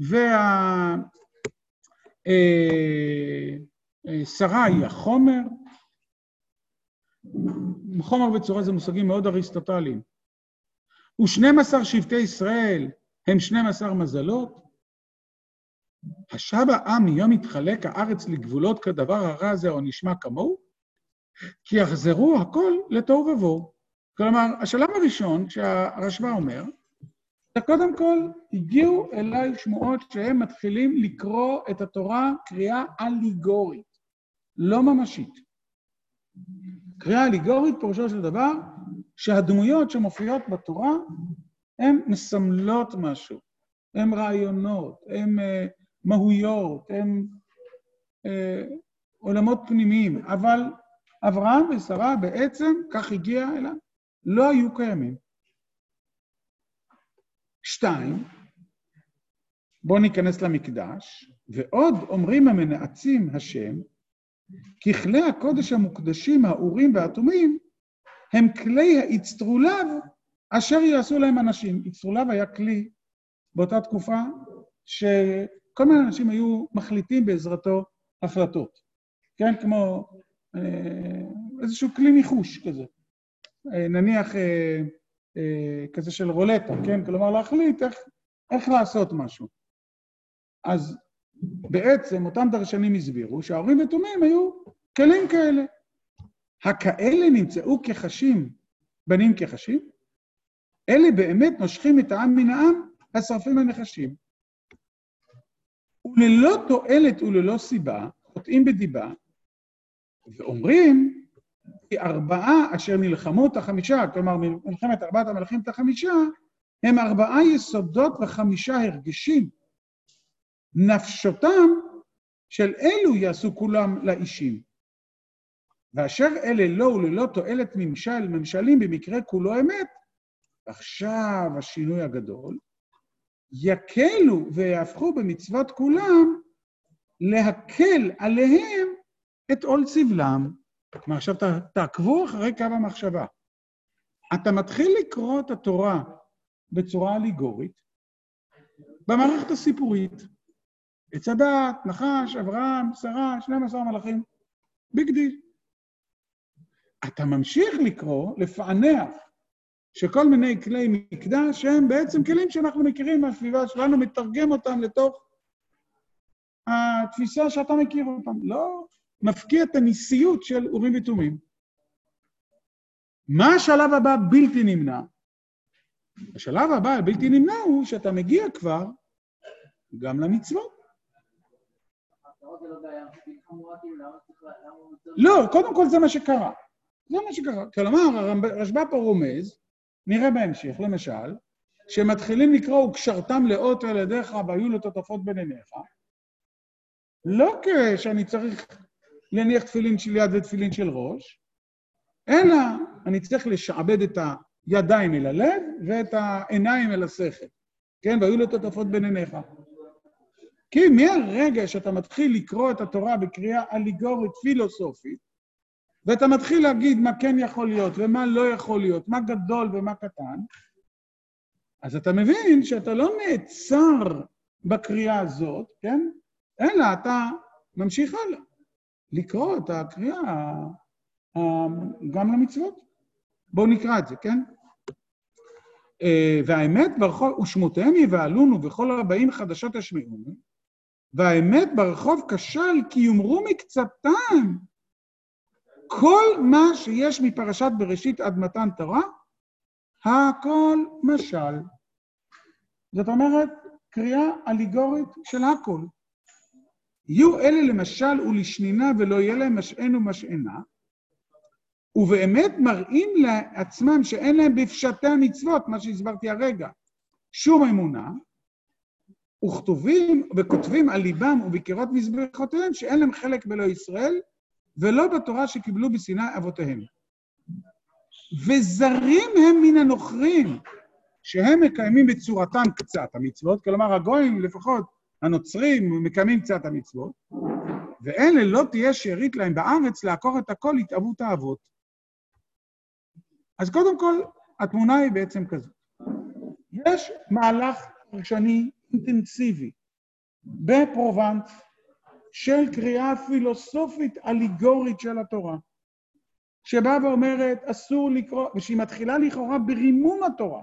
ושרה אה, היא החומר. חומר וצורה זה מושגים מאוד אריסטוטליים. ושנים עשר שבטי ישראל הם שנים עשר מזלות. השב העם מיום יתחלק הארץ לגבולות כדבר הרע הזה או נשמע כמוהו? כי יחזרו הכל לתוהו ובוהו. כלומר, השלב הראשון שהרשב"א אומר, קודם כל, הגיעו אליי שמועות שהם מתחילים לקרוא את התורה קריאה אליגורית, לא ממשית. קריאה אליגורית פירושו של דבר שהדמויות שמופיעות בתורה הן מסמלות משהו, הן רעיונות, הן uh, מהויות, הן uh, עולמות פנימיים, אבל אברהם ושרה בעצם, כך הגיע אליו, לא היו קיימים. שתיים, בואו ניכנס למקדש, ועוד אומרים המנעצים השם, כי כלי הקודש המוקדשים, האורים והתומים, הם כלי האצטרולב אשר יעשו להם אנשים. אצטרולב היה כלי באותה תקופה שכל מיני אנשים היו מחליטים בעזרתו החלטות. כן, כמו אה, איזשהו כלי ניחוש כזה. אה, נניח אה, כזה של רולטה, כן? כלומר להחליט איך, איך לעשות משהו. אז בעצם אותם דרשנים הסבירו שההורים ותומים היו כלים כאלה. הכאלה נמצאו כחשים, בנים כחשים, אלה באמת נושכים את העם מן העם, השרפים הנחשים. וללא תועלת וללא סיבה, חוטאים בדיבה, ואומרים, כי ארבעה אשר נלחמו את החמישה, כלומר מלחמת ארבעת המלכים את החמישה, הם ארבעה יסודות וחמישה הרגשים. נפשותם של אלו יעשו כולם לאישים. ואשר אלה לא וללא תועלת ממשל, ממשלים במקרה כולו אמת, עכשיו השינוי הגדול, יקלו ויהפכו במצוות כולם להקל עליהם את עול סבלם. כלומר, עכשיו תעקבו אחרי קו המחשבה. אתה מתחיל לקרוא את התורה בצורה אליגורית במערכת הסיפורית. עץ הדת, נחש, אברהם, שרה, 12 מלאכים, big deal. אתה ממשיך לקרוא, לפענח, שכל מיני כלי מקדש שהם בעצם כלים שאנחנו מכירים מהסביבה שלנו, מתרגם אותם לתוך התפיסה שאתה מכיר אותם. לא מפקיע את הניסיות של אורים ותומים. מה השלב הבא בלתי נמנע? השלב הבא הבלתי נמנע הוא שאתה מגיע כבר גם למצוות. לא, קודם כל זה מה שקרה. זה מה שקרה. כלומר, הרשב"א פה רומז, נראה בהמשך, למשל, שמתחילים לקרוא וקשרתם לאות על ידיך והיו לטוטפות בין עיניך, לא כשאני צריך להניח תפילין של יד ותפילין של ראש, אלא אני צריך לשעבד את הידיים אל הלב ואת העיניים אל השכל, כן? והיו לטוטפות בין עיניך. כי מהרגע שאתה מתחיל לקרוא את התורה בקריאה אליגורית פילוסופית, ואתה מתחיל להגיד מה כן יכול להיות ומה לא יכול להיות, מה גדול ומה קטן, אז אתה מבין שאתה לא נעצר בקריאה הזאת, כן? אלא אתה ממשיך הלאה, לקרוא את הקריאה גם למצוות. בואו נקרא את זה, כן? אה, והאמת ברחוב, ושמותיהם יבהלונו וכל הבאים חדשות ישמעונו, והאמת ברחוב כשל כי יאמרו מקצתם כל מה שיש מפרשת בראשית עד מתן תורה, הכל משל. זאת אומרת, קריאה אליגורית של הכל. יהיו אלה למשל ולשנינה ולא יהיה להם משען ומשענה, ובאמת מראים לעצמם שאין להם בפשטי המצוות, מה שהסברתי הרגע, שום אמונה, וכתובים וכותבים על ליבם ובקירות מזבחותיהם שאין להם חלק בלא ישראל, ולא בתורה שקיבלו בסיני אבותיהם. וזרים הם מן הנוכרים, שהם מקיימים בצורתם קצת המצוות, כלומר הגויים לפחות, הנוצרים, מקיימים קצת המצוות, ואלה לא תהיה שארית להם בארץ לעקור את הכל התאוות האבות. אז קודם כל, התמונה היא בעצם כזאת. יש מהלך פרשני אינטנסיבי בפרובנס של קריאה פילוסופית אליגורית של התורה, שבאה ואומרת, אסור לקרוא, ושהיא מתחילה לכאורה ברימון התורה.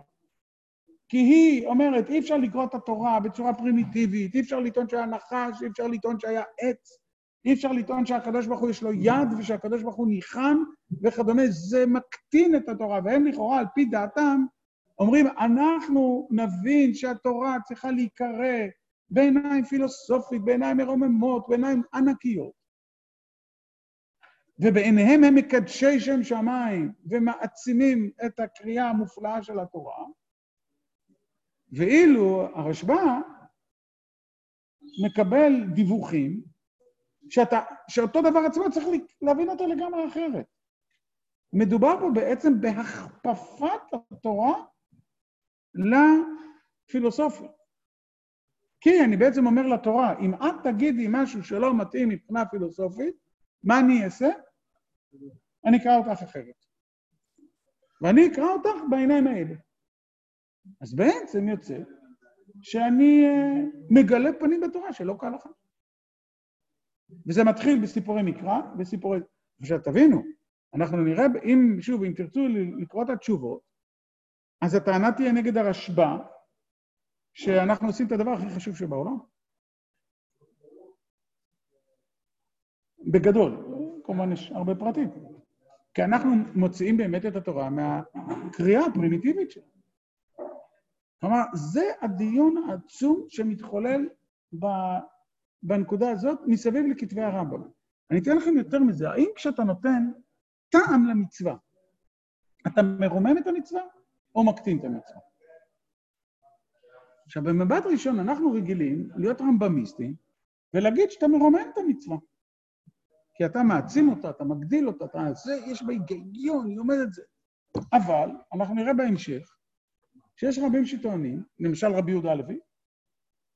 כי היא אומרת, אי אפשר לקרוא את התורה בצורה פרימיטיבית, אי אפשר לטעון שהיה נחש, אי אפשר לטעון שהיה עץ, אי אפשר לטעון שהקדוש ברוך הוא יש לו יד ושהקדוש ברוך הוא ניחן וכדומה, זה מקטין את התורה, והם לכאורה, על פי דעתם, אומרים, אנחנו נבין שהתורה צריכה להיקרא בעיניים פילוסופית, בעיניים מרוממות, בעיניים ענקיות. ובעיניהם הם מקדשי שם שמיים ומעצימים את הקריאה המופלאה של התורה, ואילו הרשב"א מקבל דיווחים שאתה, שאותו דבר עצמו צריך להבין אותו לגמרי אחרת. מדובר פה בעצם בהכפפת התורה לפילוסופיה. כי אני בעצם אומר לתורה, אם את תגידי משהו שלא מתאים מבחינה פילוסופית, מה אני אעשה? אני אקרא אותך אחרת. ואני אקרא אותך בעיניים האלה. אז בעצם יוצא שאני אה, מגלה פנים בתורה שלא כהלכה. וזה מתחיל בסיפורי מקרא, בסיפורי... עכשיו תבינו, אנחנו נראה, אם, שוב, אם תרצו לקרוא את התשובות, אז הטענה תהיה נגד הרשב"א, שאנחנו עושים את הדבר הכי חשוב שבעולם. בגדול, כמובן יש הרבה פרטים. כי אנחנו מוציאים באמת את התורה מהקריאה הפרימיטיבית שלה. כלומר, זה הדיון העצום שמתחולל בנקודה הזאת מסביב לכתבי הרמב"ם. אני אתן לכם יותר מזה, האם כשאתה נותן טעם למצווה, אתה מרומם את המצווה או מקטין את המצווה? עכשיו, במבט ראשון אנחנו רגילים להיות רמב"מיסטים ולהגיד שאתה מרומם את המצווה. כי אתה מעצים אותה, אתה מגדיל אותה, אתה... זה, יש בה היגיון, היא עומדת זה. אבל, אנחנו נראה בהמשך, שיש רבים שטוענים, למשל רבי יהודה הלוי,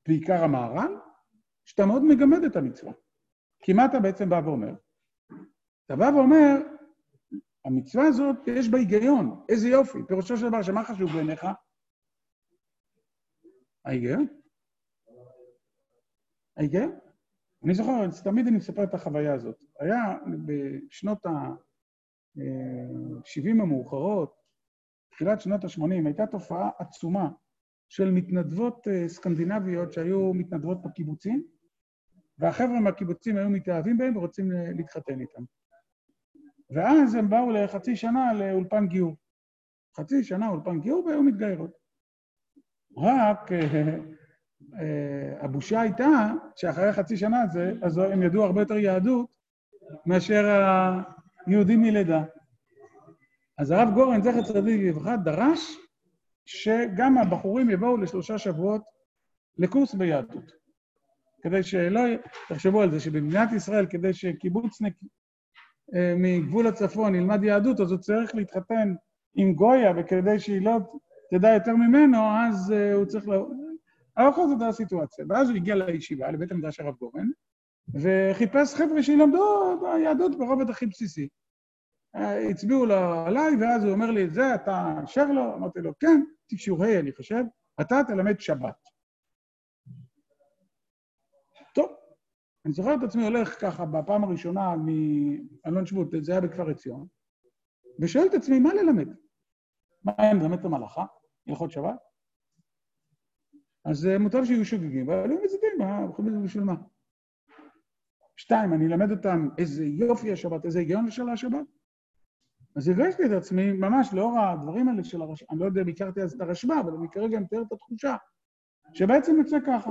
בעיקר המהר"ל, שאתה מאוד מגמד את המצווה. כי מה אתה בעצם בא ואומר? אתה בא ואומר, המצווה הזאת, יש בה היגיון, איזה יופי. פירושו של דבר, שמה חשוב בעיניך? ההיגיון? ההיגיון? אני זוכר, תמיד אני מספר את החוויה הזאת. היה בשנות ה-70 המאוחרות, תחילת שנות ה-80, הייתה תופעה עצומה של מתנדבות אה, סקנדינביות שהיו מתנדבות בקיבוצים, והחבר'ה מהקיבוצים היו מתאהבים בהם ורוצים להתחתן איתם. ואז הם באו לחצי שנה לאולפן גיור. חצי שנה אולפן גיור והיו מתגיירות. רק אה, אה, הבושה הייתה שאחרי חצי שנה הזה, אז הם ידעו הרבה יותר יהדות מאשר היהודים מלידה. אז הרב גורן, זכר צדיק לברכה, דרש שגם הבחורים יבואו לשלושה שבועות לקורס ביהדות. כדי שלא... תחשבו על זה, שבמדינת ישראל, כדי שקיבוצניק אה, מגבול הצפון ילמד יהדות, אז הוא צריך להתחתן עם גויה, וכדי שהיא לא תדע יותר ממנו, אז אה, הוא צריך... לה... אבל בכל זאת הסיטואציה. ואז הוא הגיע לישיבה, לבית המדרש הרב גורן, וחיפש חבר'ה שילמדו ביהדות ברובד הכי בסיסי. הצביעו לו עליי, ואז הוא אומר לי, זה, אתה אשר לו? אמרתי לו, כן, תקשיב, אני חושב, אתה תלמד שבת. טוב, אני זוכר את עצמי הולך ככה בפעם הראשונה מאלון שבות, זה היה בכפר עציון, ושואל את עצמי, מה ללמד? מה, אני מלמד את המלאכה? הלכות שבת? אז אה, מותר שיהיו שוגגים, אבל היו מזידים, בשביל מה? שתיים, אני אלמד אותם איזה יופי השבת, איזה היגיון של השבת. אז הרגשתי את עצמי, ממש לאור הדברים האלה של הרשב"א, אני לא יודע אם הכרתי אז את הרשב"א, אבל אני כרגע מתאר את התחושה, שבעצם יוצא ככה,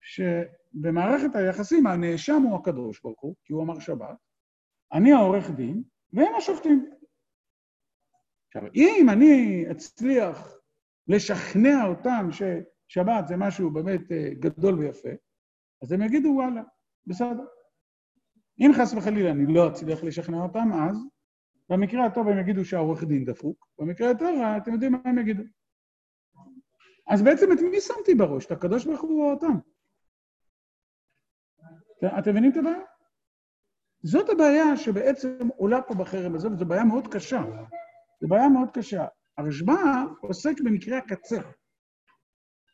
שבמערכת היחסים הנאשם הוא הקדוש ברוך הוא, כי הוא אמר שבת, אני העורך דין, והם השופטים. עכשיו, אם אני אצליח לשכנע אותם ששבת זה משהו באמת אה, גדול ויפה, אז הם יגידו וואלה, בסדר. אם חס וחלילה אני לא אצליח לשכנע אותם, אז במקרה הטוב הם יגידו שהעורך דין דפוק, במקרה היותר רע, אתם יודעים מה הם יגידו. אז בעצם את מי שמתי בראש? את הקדוש ברוך הוא או אותם? אתם מבינים את הבעיה? זאת הבעיה שבעצם עולה פה בחרם הזה, וזו בעיה מאוד קשה. זו בעיה מאוד קשה. הרשב"א עוסק במקרה הקצה.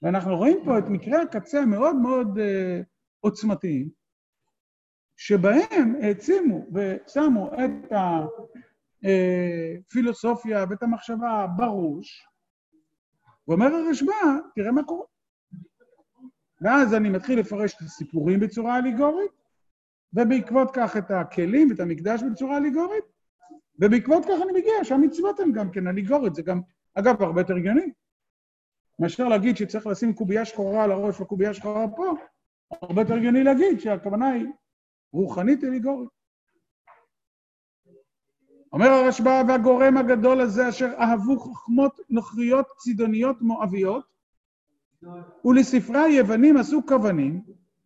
ואנחנו רואים פה את מקרי הקצה המאוד מאוד uh, עוצמתיים, שבהם העצימו ושמו את הפילוסופיה אה, ואת המחשבה בראש, ואומר הרשב"א, תראה מה קורה. ואז אני מתחיל לפרש את הסיפורים בצורה אליגורית, ובעקבות כך את הכלים ואת המקדש בצורה אליגורית, ובעקבות כך אני מגיע שהמצוות הן גם כן אליגורית, זה גם, אגב, הרבה יותר הגיוני. מאשר להגיד שצריך לשים קובייה שחורה על הראש וקובייה שחורה פה, הרבה יותר הגיוני להגיד שהכוונה היא רוחנית אליגורית. אומר הרשב"א, והגורם הגדול הזה אשר אהבו חוכמות נוכריות צידוניות מואביות, ולספרי היוונים עשו כוונים,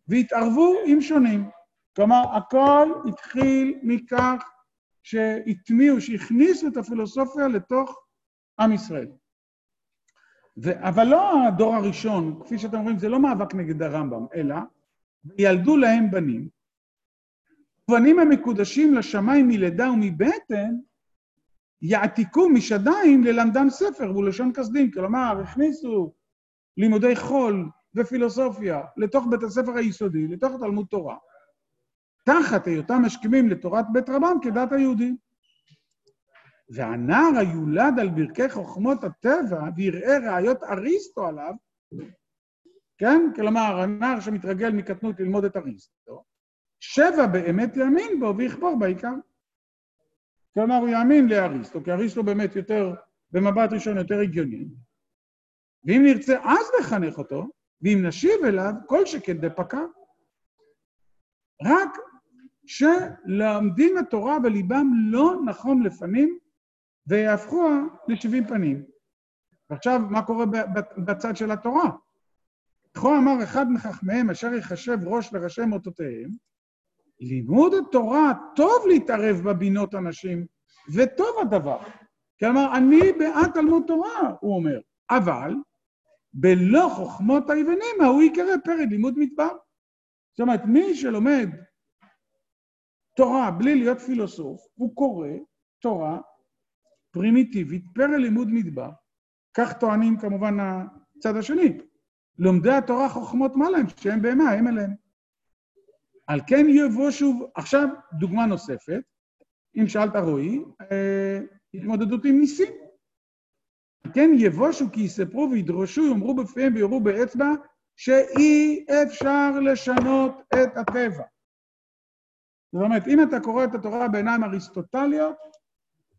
והתערבו עם שונים. כלומר, הכל התחיל מכך שהטמיעו, שהכניסו את הפילוסופיה לתוך עם ישראל. ו... אבל לא הדור הראשון, כפי שאתם רואים, זה לא מאבק נגד הרמב"ם, אלא ילדו להם בנים, ובנים המקודשים לשמיים מלידה ומבטן, יעתיקו משדיים ללמדם ספר ולשון כסדים. כלומר, הכניסו לימודי חול ופילוסופיה לתוך בית הספר היסודי, לתוך תלמוד תורה, תחת היותם משכימים לתורת בית רבם כדת היהודים. והנער היולד על ברכי חוכמות הטבע ויראה ראיות אריסטו עליו, כן? כלומר, הנער שמתרגל מקטנות ללמוד את אריסטו, שבע באמת יאמין בו ויכפור בעיקר. כלומר, הוא יאמין לאריסטו, כי אריסטו באמת יותר, במבט ראשון יותר הגיוני. ואם נרצה אז לחנך אותו, ואם נשיב אליו, כל שכן דפקה. רק שלומדים התורה בליבם לא נכון לפנים, ויהפכו לשבעים פנים. ועכשיו, מה קורה בצד של התורה? כה אמר אחד מחכמיהם, אשר יחשב ראש לראשי מוטותיהם, לימוד התורה טוב להתערב בבינות אנשים, וטוב הדבר. כלומר, אני בעד תלמוד תורה, הוא אומר, אבל בלא חוכמות היוונים, ההוא יקרא פרד לימוד מדבר. זאת אומרת, מי שלומד תורה בלי להיות פילוסוף, הוא קורא תורה פרימיטיבית, פרא לימוד מדבר, כך טוענים כמובן הצד השני. לומדי התורה חוכמות מה להם, שהם בהמה, הם אליהם. על כן יבוא שוב, עכשיו דוגמה נוספת, אם שאלת רועי, אה, התמודדות עם ניסים. על כן יבושו כי יספרו וידרשו, יאמרו בפיהם ויורו באצבע, שאי אפשר לשנות את הטבע. זאת אומרת, אם אתה קורא את התורה בעיניים אריסטוטליות,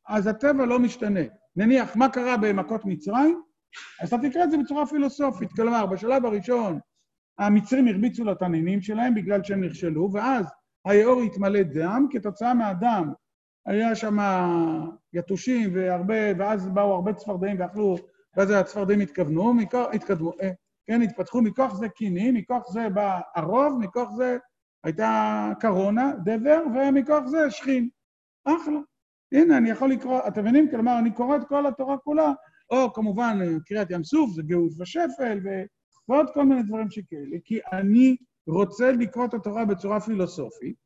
אז הטבע לא משתנה. נניח, מה קרה במכות מצרים? אז אתה תקרא את זה בצורה פילוסופית. כלומר, בשלב הראשון, המצרים הרביצו לתנינים שלהם בגלל שהם נכשלו, ואז היאור התמלא דם, כתוצאה מהדם היה שם יתושים והרבה, ואז באו הרבה צפרדעים ואכלו, ואז הצפרדעים התכוונו, מכוח, התקדמו, אה, כן, התפתחו, מכוח זה קינים, מכוח זה בא הרוב, מכוח זה הייתה קרונה, דבר, ומכוח זה שכין. אחלה. הנה, אני יכול לקרוא, אתם מבינים? כלומר, אני קורא את כל התורה כולה, או כמובן קריאת ים סוף, זה גאות ושפל, ו... ועוד כל מיני דברים שכאלה, כי אני רוצה לקרוא את התורה בצורה פילוסופית,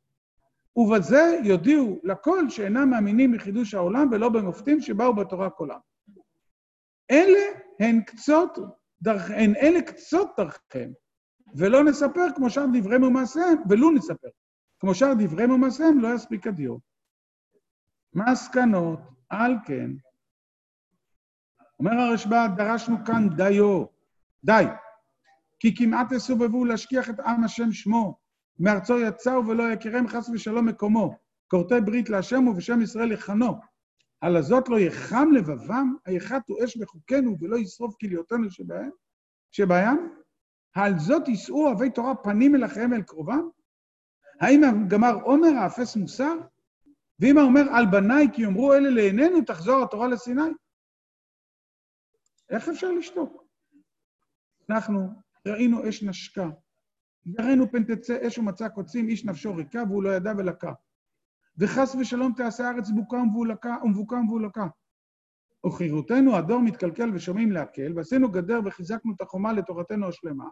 ובזה יודיעו לכל שאינם מאמינים בחידוש העולם ולא במופתים שבאו בתורה כולם. אלה הן קצות דרכ... אלה קצות דרכיהם, ולא נספר כמו שאר דבריהם ומעשיהם, ולו נספר. כמו שאר דבריהם ומעשיהם לא יספיק הדיו. מסקנות, על כן, אומר הרשב"א, דרשנו כאן דיו, די, כי כמעט יסובבו להשכיח את עם השם שמו, מארצו יצאו ולא יכירם חס ושלום מקומו, כורתי ברית להשם ובשם ישראל יכנו. על הזאת לא יחם לבבם, היחתו אש בחוקנו ולא ישרוף כליותינו שבהם, שבים? על זאת יישאו אוהבי תורה פנים אל אחיהם אל קרובם? האם הגמר עומר האפס מוסר? ואם האומר על בניי כי יאמרו אלה לעינינו, תחזור התורה לסיני? איך אפשר לשתוק? אנחנו ראינו אש נשקה, יראנו פן תצא אש ומצא קוצים, איש נפשו ריקה והוא לא ידע ולקה. וחס ושלום תעשה הארץ בוקה ומבוקה ומבולקה. וכראותנו הדור מתקלקל ושומעים להקל, ועשינו גדר וחיזקנו את החומה לתורתנו השלמה.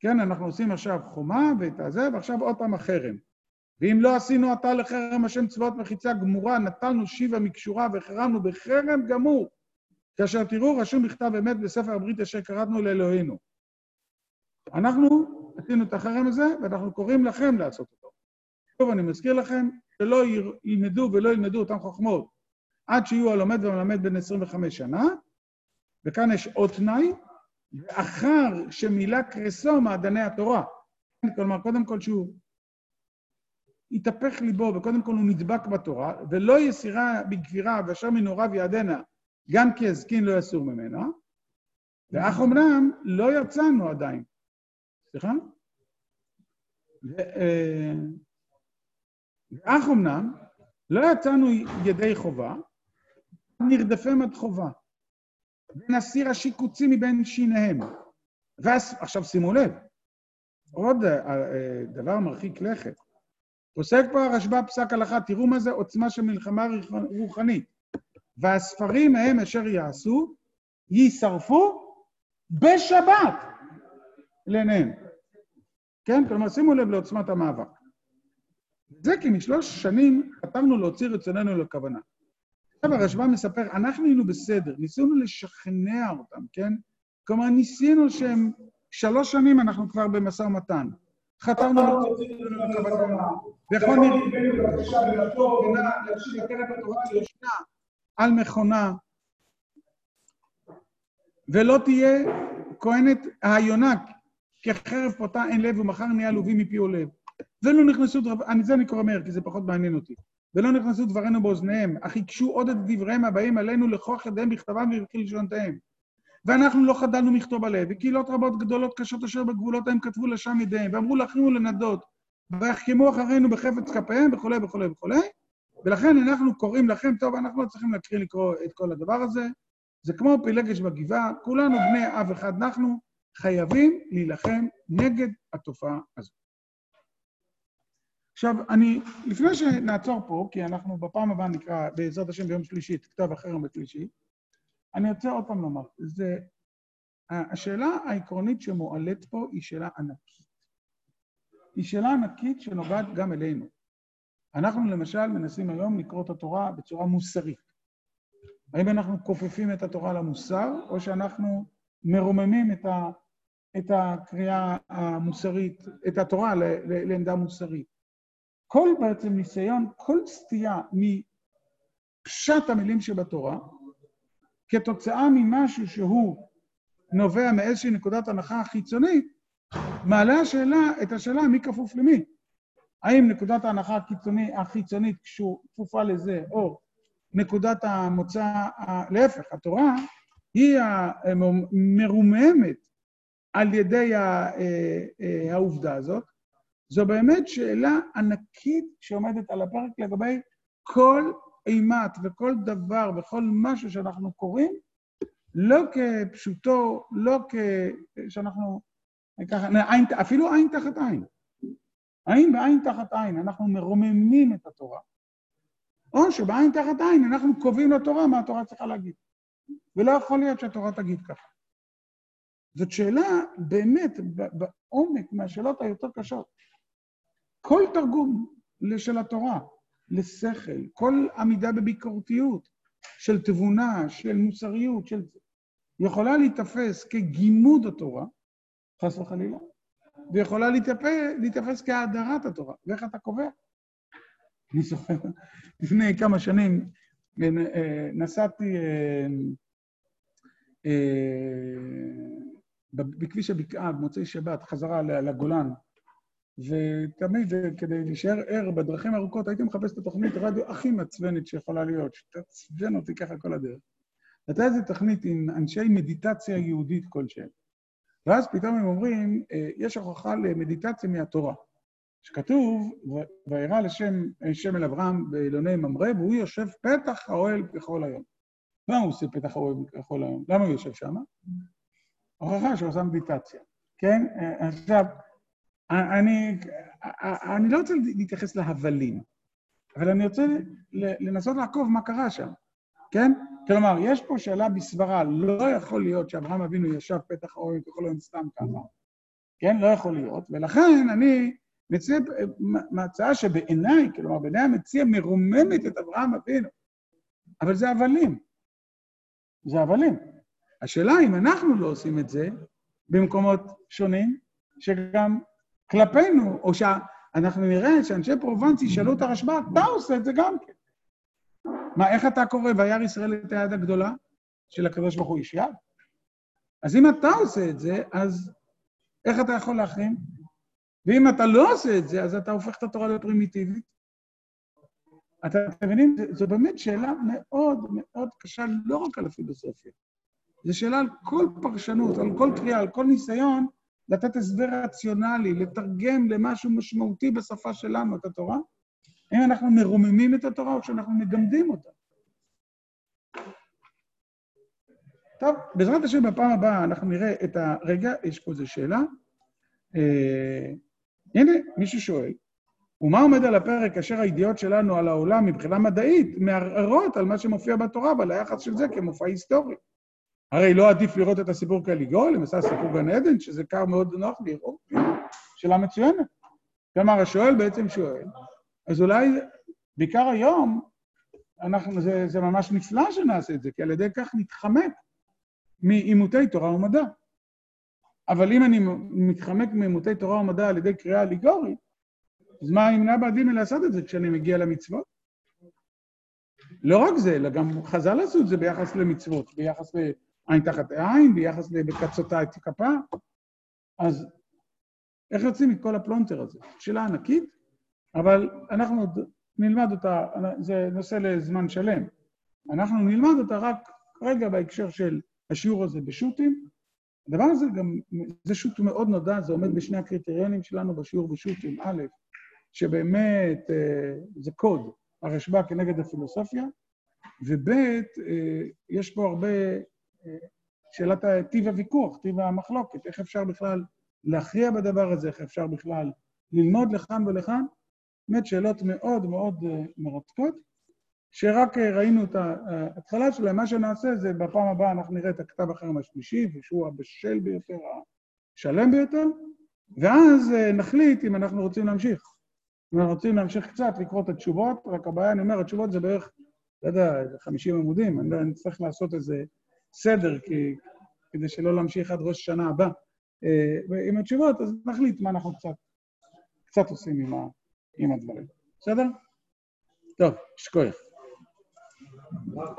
כן, אנחנו עושים עכשיו חומה ואת הזה, ועכשיו עוד פעם החרם. ואם לא עשינו עתה לחרם השם צבאות מחיצה גמורה, נטלנו שיבה מקשורה והחרמנו בחרם גמור. כאשר תראו רשום בכתב אמת בספר הברית אשר קראתנו לאלוהינו. אנחנו עשינו את החרם הזה, ואנחנו קוראים לכם לעשות אותו. טוב, אני מזכיר לכם שלא ילמדו ולא ילמדו אותם חוכמות עד שיהיו הלומד והמלמד בין 25 שנה, וכאן יש עוד תנאי, ואחר שמילא קרסו מעדני התורה. כלומר, קודם כל שהוא יתהפך ליבו, וקודם כל הוא נדבק בתורה, ולא יסירה בגבירה ואשר מנעוריו יעדנה, גם כי הזקין לא יסור ממנה, ואך אמנם לא יצאנו עדיין. סליחה? אה, ואך אמנם לא יצאנו ידי חובה, נרדפם עד חובה, ונסיר השיקוצים מבין שיניהם. ואז, עכשיו שימו לב, עוד אה, דבר מרחיק לכת. פוסק פה הרשב"א פסק הלכה, תראו מה זה עוצמה של מלחמה רוחנית. והספרים מהם אשר יעשו, יישרפו בשבת לעיניהם. כן? כלומר, שימו לב לעוצמת המאבק. זה כי משלוש שנים חתמנו להוציא רצוננו לכוונה. עכשיו הרשב"א מספר, אנחנו היינו בסדר, ניסינו לשכנע אותם, כן? כלומר, ניסינו שהם, שלוש שנים אנחנו כבר במשא ומתן. לכוונה, ויכול לישנה על מכונה, ולא תהיה כהנת היונה, כחרב פותה אין לב ומחר נהיה לובי מפי ולב. ולא נכנסו, אני זה אני קורא מהר, כי זה פחות מעניין אותי. ולא נכנסו דברינו באוזניהם, אך הקשו עוד את דבריהם הבאים עלינו לכוח ידיהם בכתבם ובכי לשונותיהם. ואנחנו לא חדלנו מכתוב עליהם, וקהילות רבות גדולות קשות אשר בגבולות ההם כתבו לשם ידיהם, ואמרו לאחים ולנדות, ויחכמו אחרינו בחפץ כפיהם, וכולי וכולי וכולי. ולכן אנחנו קוראים לכם, טוב, אנחנו לא צריכים להקריא לקרוא את כל הדבר הזה. זה כמו פילגש בגבעה, כולנו בני אב אחד אנחנו, חייבים להילחם נגד התופעה הזאת. עכשיו, אני, לפני שנעצור פה, כי אנחנו בפעם הבאה נקרא, בעזרת השם ביום שלישי, את כתב אחר בשלישי, אני רוצה עוד פעם לומר, זה, השאלה העקרונית שמועלית פה היא שאלה ענקית. היא שאלה ענקית שנוגעת גם אלינו. אנחנו למשל מנסים היום לקרוא את התורה בצורה מוסרית. האם אנחנו כופפים את התורה למוסר, או שאנחנו מרוממים את, ה, את הקריאה המוסרית, את התורה לעמדה מוסרית? כל בעצם ניסיון, כל סטייה מפשט המילים שבתורה, כתוצאה ממשהו שהוא נובע מאיזושהי נקודת הנחה חיצונית, מעלה השאלה, את השאלה מי כפוף למי. האם נקודת ההנחה החיצוני, החיצונית כפופה לזה, או נקודת המוצא, להפך, התורה היא המרוממת על ידי אה, אה, העובדה הזאת, זו באמת שאלה ענקית שעומדת על הפרק לגבי כל אימת וכל דבר וכל משהו שאנחנו קוראים, לא כפשוטו, לא כשאנחנו ככה, אפילו עין תחת עין. עין בעין תחת עין, אנחנו מרוממים את התורה, או שבעין תחת עין אנחנו קובעים לתורה מה התורה צריכה להגיד. ולא יכול להיות שהתורה תגיד ככה. זאת שאלה באמת בעומק מהשאלות היותר קשות. כל תרגום של התורה לשכל, כל עמידה בביקורתיות של תבונה, של מוסריות, של... יכולה להיתפס כגימוד התורה, חס וחלילה, ויכולה להיתפס כהאדרת התורה. ואיך אתה קובע? אני זוכר, לפני כמה שנים אה, נסעתי אה, אה, בכביש הבקעה, במוצאי שבת, חזרה לגולן, ותמיד כדי להישאר ער בדרכים הארוכות, הייתי מחפש את התוכנית רדיו הכי מעצבנת שיכולה להיות, שתעצבן אותי ככה כל הדרך. הייתה איזו תוכנית עם אנשי מדיטציה יהודית כלשהם. ואז פתאום הם אומרים, אה, יש הוכחה למדיטציה מהתורה. שכתוב, וירא לשם שם אל אברהם באילוני ממרא, והוא יושב פתח האוהל ככל היום. למה הוא עושה פתח האוהל ככל היום? למה הוא יושב שם? הוכחה שהוא עושה מדיטציה, כן? אה, עכשיו, אני, אני לא רוצה להתייחס להבלים, אבל אני רוצה לנסות לעקוב מה קרה שם, כן? כלומר, יש פה שאלה בסברה, לא יכול להיות שאברהם אבינו ישב פתח האוהל ככל היום סתם ככה, כן? לא יכול להיות, ולכן אני מציע מהצעה שבעיניי, כלומר, בעיניי המציע מרוממת את אברהם אבינו, אבל זה הבלים. זה הבלים. השאלה אם אנחנו לא עושים את זה במקומות שונים, שגם כלפינו, או שאנחנו נראה שאנשי פרובנס ישאלו את הרשב"א, אתה עושה את זה גם כן. מה, איך אתה קורא וירא ישראל את היד הגדולה של הקדוש ברוך הוא איש יד? אז אם אתה עושה את זה, אז איך אתה יכול להחרים? ואם אתה לא עושה את זה, אז אתה הופך את התורה לפרימיטיבית. אתם מבינים? זו באמת שאלה מאוד מאוד קשה, לא רק על הפילוסופיה. זו שאלה על כל פרשנות, על כל קריאה, על כל ניסיון לתת הסבר רציונלי, לתרגם למשהו משמעותי בשפה שלנו את התורה, האם אנחנו מרוממים את התורה או שאנחנו מגמדים אותה. טוב, בעזרת השם בפעם הבאה אנחנו נראה את הרגע, יש פה איזו שאלה. אה, הנה, מישהו שואל, ומה עומד על הפרק כאשר הידיעות שלנו על העולם מבחינה מדעית מערערות על מה שמופיע בתורה ועל היחס של זה כמופע היסטורי? הרי לא עדיף לראות את הסיפור כליגול, אם עשה סיפור גן עדן, שזה קר מאוד נוח לראות, שאלה מצוינת. כלומר, השואל בעצם שואל, אז אולי, בעיקר היום, אנחנו, זה, זה ממש נפלא שנעשה את זה, כי על ידי כך נתחמק מעימותי תורה ומדע. אבל אם אני מתחמק מעימותי תורה ומדע על ידי קריאה אליגורית, אז מה ימנע בעדי מלעשות את זה כשאני מגיע למצוות? לא רק זה, אלא גם חז"ל עשו את זה ביחס למצוות, ביחס לעין תחת עין, ביחס לוקצותה את כפה. אז איך יוצאים מכל הפלונטר הזה? שאלה ענקית, אבל אנחנו עוד נלמד אותה, זה נושא לזמן שלם. אנחנו נלמד אותה רק כרגע בהקשר של השיעור הזה בשו"תים. הדבר הזה גם, זה שו"ת מאוד נודע, זה עומד בשני הקריטריונים שלנו בשיעור בשו"תים. א', שבאמת אה, זה קוד, הרשב"א כנגד הפילוסופיה, וב', אה, יש פה הרבה שאלת טיב הוויכוח, טיב המחלוקת, איך אפשר בכלל להכריע בדבר הזה, איך אפשר בכלל ללמוד לכאן ולכאן. באמת שאלות מאוד מאוד מרתקות, שרק ראינו את ההתחלה שלהם. מה שנעשה זה בפעם הבאה אנחנו נראה את הכתב החרם השלישי, שהוא הבשל ביותר, השלם ביותר, ואז נחליט אם אנחנו רוצים להמשיך. אם אנחנו רוצים להמשיך קצת לקרוא את התשובות, רק הבעיה, אני אומר, התשובות זה בערך, לא יודע, 50 עמודים, אני, אני צריך לעשות איזה סדר, כי, כדי שלא להמשיך עד ראש השנה הבא. אה, עם התשובות, אז נחליט מה אנחנו קצת, קצת עושים עם, ה, עם הדברים. בסדר? טוב, שכוח.